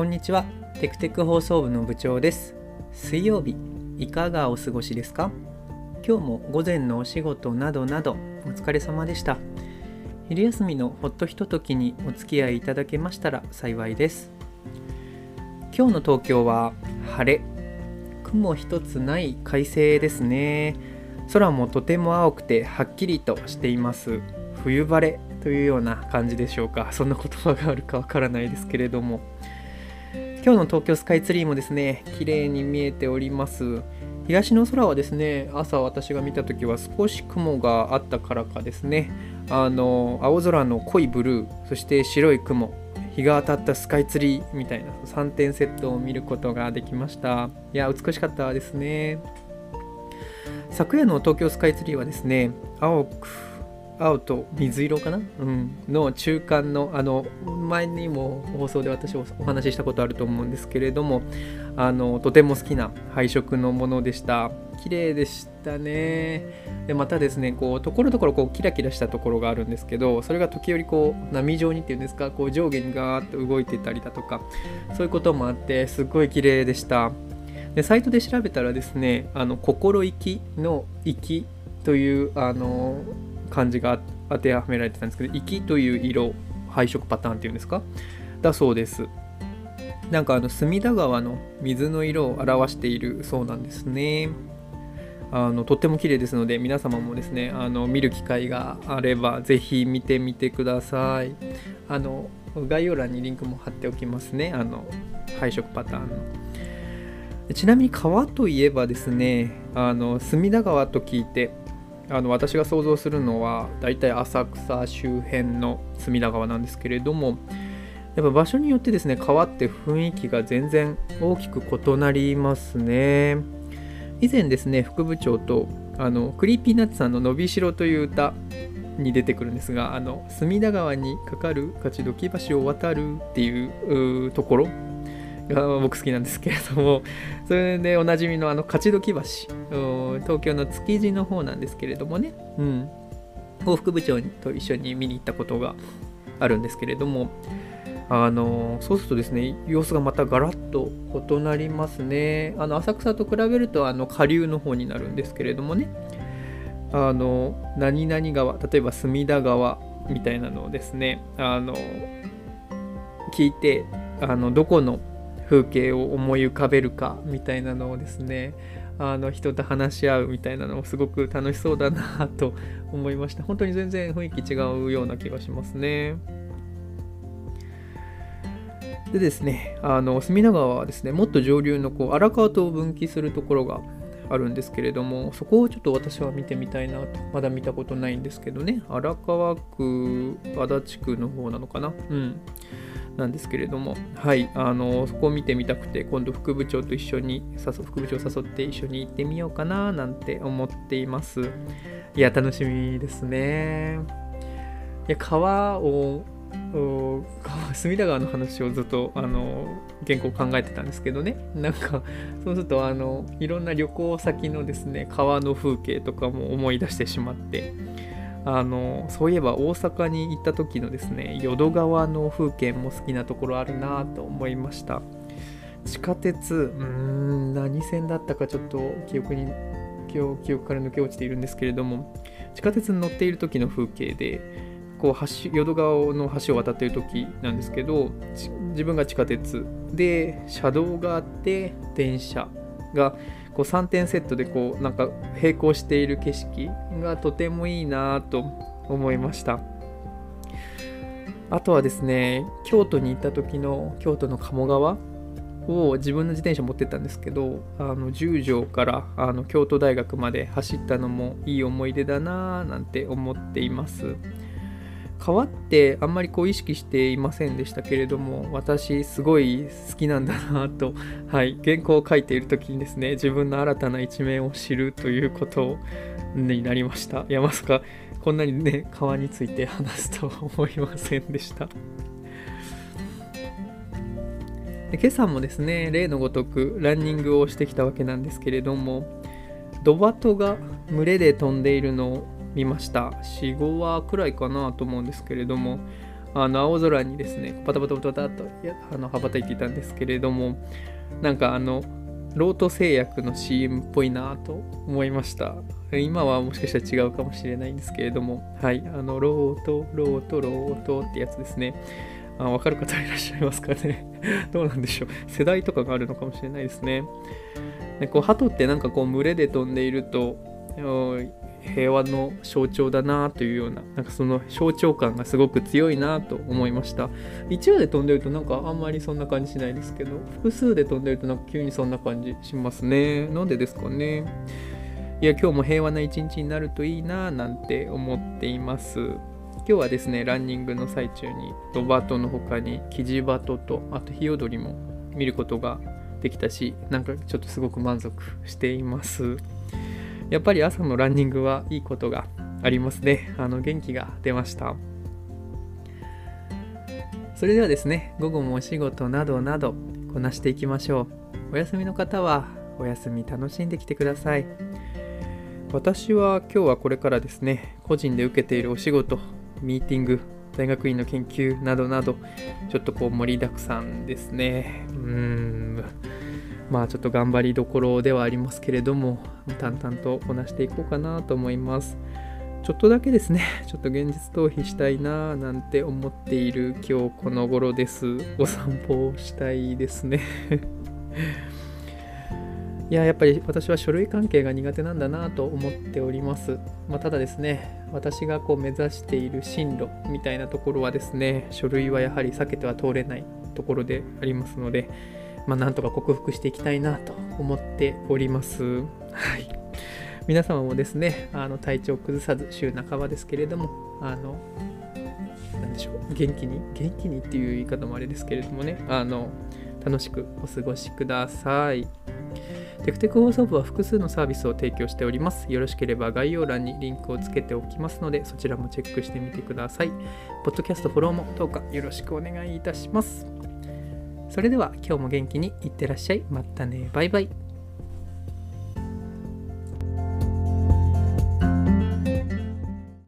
こんにちは。テクテク放送部の部長です。水曜日いかがお過ごしですか？今日も午前のお仕事などなどお疲れ様でした。昼休みのほっとひとときにお付き合いいただけましたら幸いです。今日の東京は晴れ。雲一つない快晴ですね。空もとても青くてはっきりとしています。冬晴れというような感じでしょうか。そんな言葉があるかわからないですけれども。今日の東京スカイツリーもですね綺麗に見えております。東の空はですね朝私が見た時は少し雲があったからかですね。あの青空の濃いブルーそして白い雲日が当たったスカイツリーみたいな3点セットを見ることができました。いや美しかったですね。昨夜の東京スカイツリーはですね青く青と水色かな、うん、の中間のあの前にも放送で私お話ししたことあると思うんですけれどもあのとても好きな配色のものでした。綺麗でしたね。でまたですねこうところどころこうキラキラしたところがあるんですけどそれが時折こう波状にっていうんですか？こう上下にガーッと動いてたりだとかそういうこともあってすっごい綺麗でした。でサイトで調べたらですねあの心意気の意気というあの漢字が当てはめられてたんですけど「息」という色配色パターンっていうんですか？だそうです。なんかあの隅田川の水の色を表しているそうなんですね。あのとっても綺麗ですので皆様もですねあの見る機会があればぜひ見てみてください。あの概要欄にリンクも貼っておきますね。あの配色パターンの。ちなみに川といえばですねあの隅田川と聞いてあの私が想像するのは大体浅草周辺の隅田川なんですけれどもやっぱ場所によってですね川って雰囲気が全然大きく異なりますね。以前ですね副部長とあの Creepy Nuts さんの「のびしろ」という歌に出てくるんですがあの隅田川にかかる勝どき橋を渡るっていうところが僕好きなんですけれどもそれでおなじみのあの勝どき橋東京の築地の方なんですけれどもね、うん、往復部長と一緒に見に行ったことがあるんですけれどもあのそうするとですね様子がまたガラッと異なりますね。あの浅草と比べるとあの下流の方になるんですけれどもね。あの何々川例えば隅田川みたいなのをですねあの聞いてあのどこの風景を思い浮かべるかみたいなのをですねあの人と話し合うみたいなのもすごく楽しそうだなと思いました。本当に全然雰囲気違うような気がしますね。でですねあの隅田川はですねもっと上流のこう荒川と分岐するところがあるんですけれどもそこをちょっと私は見てみたいなと。まだ見たことないんですけどね。荒川区足立区の方なのかな。うん。なんですけれども、はい、あのそこを見てみたくて、今度副部長と一緒に、副部長を誘って一緒に行ってみようかななんて思っています。いや、楽しみですね。いや、川を、隅田川の話をずっとあの原稿考えてたんですけどねなんかそうするとあのいろんな旅行先のですね川の風景とかも思い出してしまってあのそういえば大阪に行った時のですね淀川の風景も好きなところあるなと思いました。地下鉄うん何線だったかちょっと記憶に記憶から抜け落ちているんですけれども地下鉄に乗っている時の風景でこう橋淀川の橋を渡っている時なんですけど自分が地下鉄で車道があって電車がこう3点セットでこうなんか並行している景色がとてもいいなと思いました。あとはですね京都に行った時の京都の鴨川を自分の自転車持ってったんですけどあの十条からあの京都大学まで走ったのもいい思い出だなぁなんて思っています。川ってあんまりこう意識していませんでしたけれども私すごい好きなんだなと、はい、原稿を書いている時にですね自分の新たな一面を知るということになりました。いやまさかこんなにね川について話すとは思いませんでした。で今朝もですね例のごとくランニングをしてきたわけなんですけれどもドバトが群れで飛んでいるのを見ました。45羽くらいかなと思うんですけれども。あの青空にですねパタパタパタパタとあの羽ばたいていたんですけれども。なんかあのロート製薬の CM っぽいなと思いました。今はもしかしたら違うかもしれないんですけれども。はいあのロートロートロートってやつですね。あ分かる方いらっしゃいますかね。どうなんでしょう。世代とかがあるのかもしれないですね。でこう鳩ってなんかこう群れで飛んでいると平和の象徴だなというようななんかその象徴感がすごく強いなと思いました。1話で飛んでるとなんかあんまりそんな感じしないですけど複数で飛んでるとなんか急にそんな感じしますね。なんでですかね。いや今日も平和な一日になるといいななんて思っています。今日はですねランニングの最中にロバートの他にキジバトとあとヒヨドリも見ることができたしなんかちょっとすごく満足しています。やっぱり朝のランニングはいいことがありますね。あの元気が出ました。それではですね午後もお仕事などなどこなしていきましょう。お休みの方はお休み楽しんできてください。私は今日はこれからですね個人で受けているお仕事ミーティング大学院の研究などなどちょっとこう盛りだくさんですね。うん。まあちょっと頑張りどころではありますけれども淡々とこなしていこうかなと思います。ちょっとだけですね。ちょっと現実逃避したいななんて思っている今日この頃です。お散歩をしたいですね。いややっぱり私は書類関係が苦手なんだなと思っております、まあ、ただですね私がこう目指している進路みたいなところはですね書類はやはり避けては通れないところでありますのでまあ、なんとか克服していきたいなと思っております。はい。皆様もですね、あの体調を崩さず、週半ばですけれども、あの、なんでしょう、元気に、元気にっていう言い方もあれですけれどもね、あの、楽しくお過ごしください。テクテク放送部は複数のサービスを提供しております。よろしければ概要欄にリンクをつけておきますので、そちらもチェックしてみてください。ポッドキャストフォローもどうかよろしくお願いいたします。それでは今日も元気にいってらっしゃい。またね。バイバイ。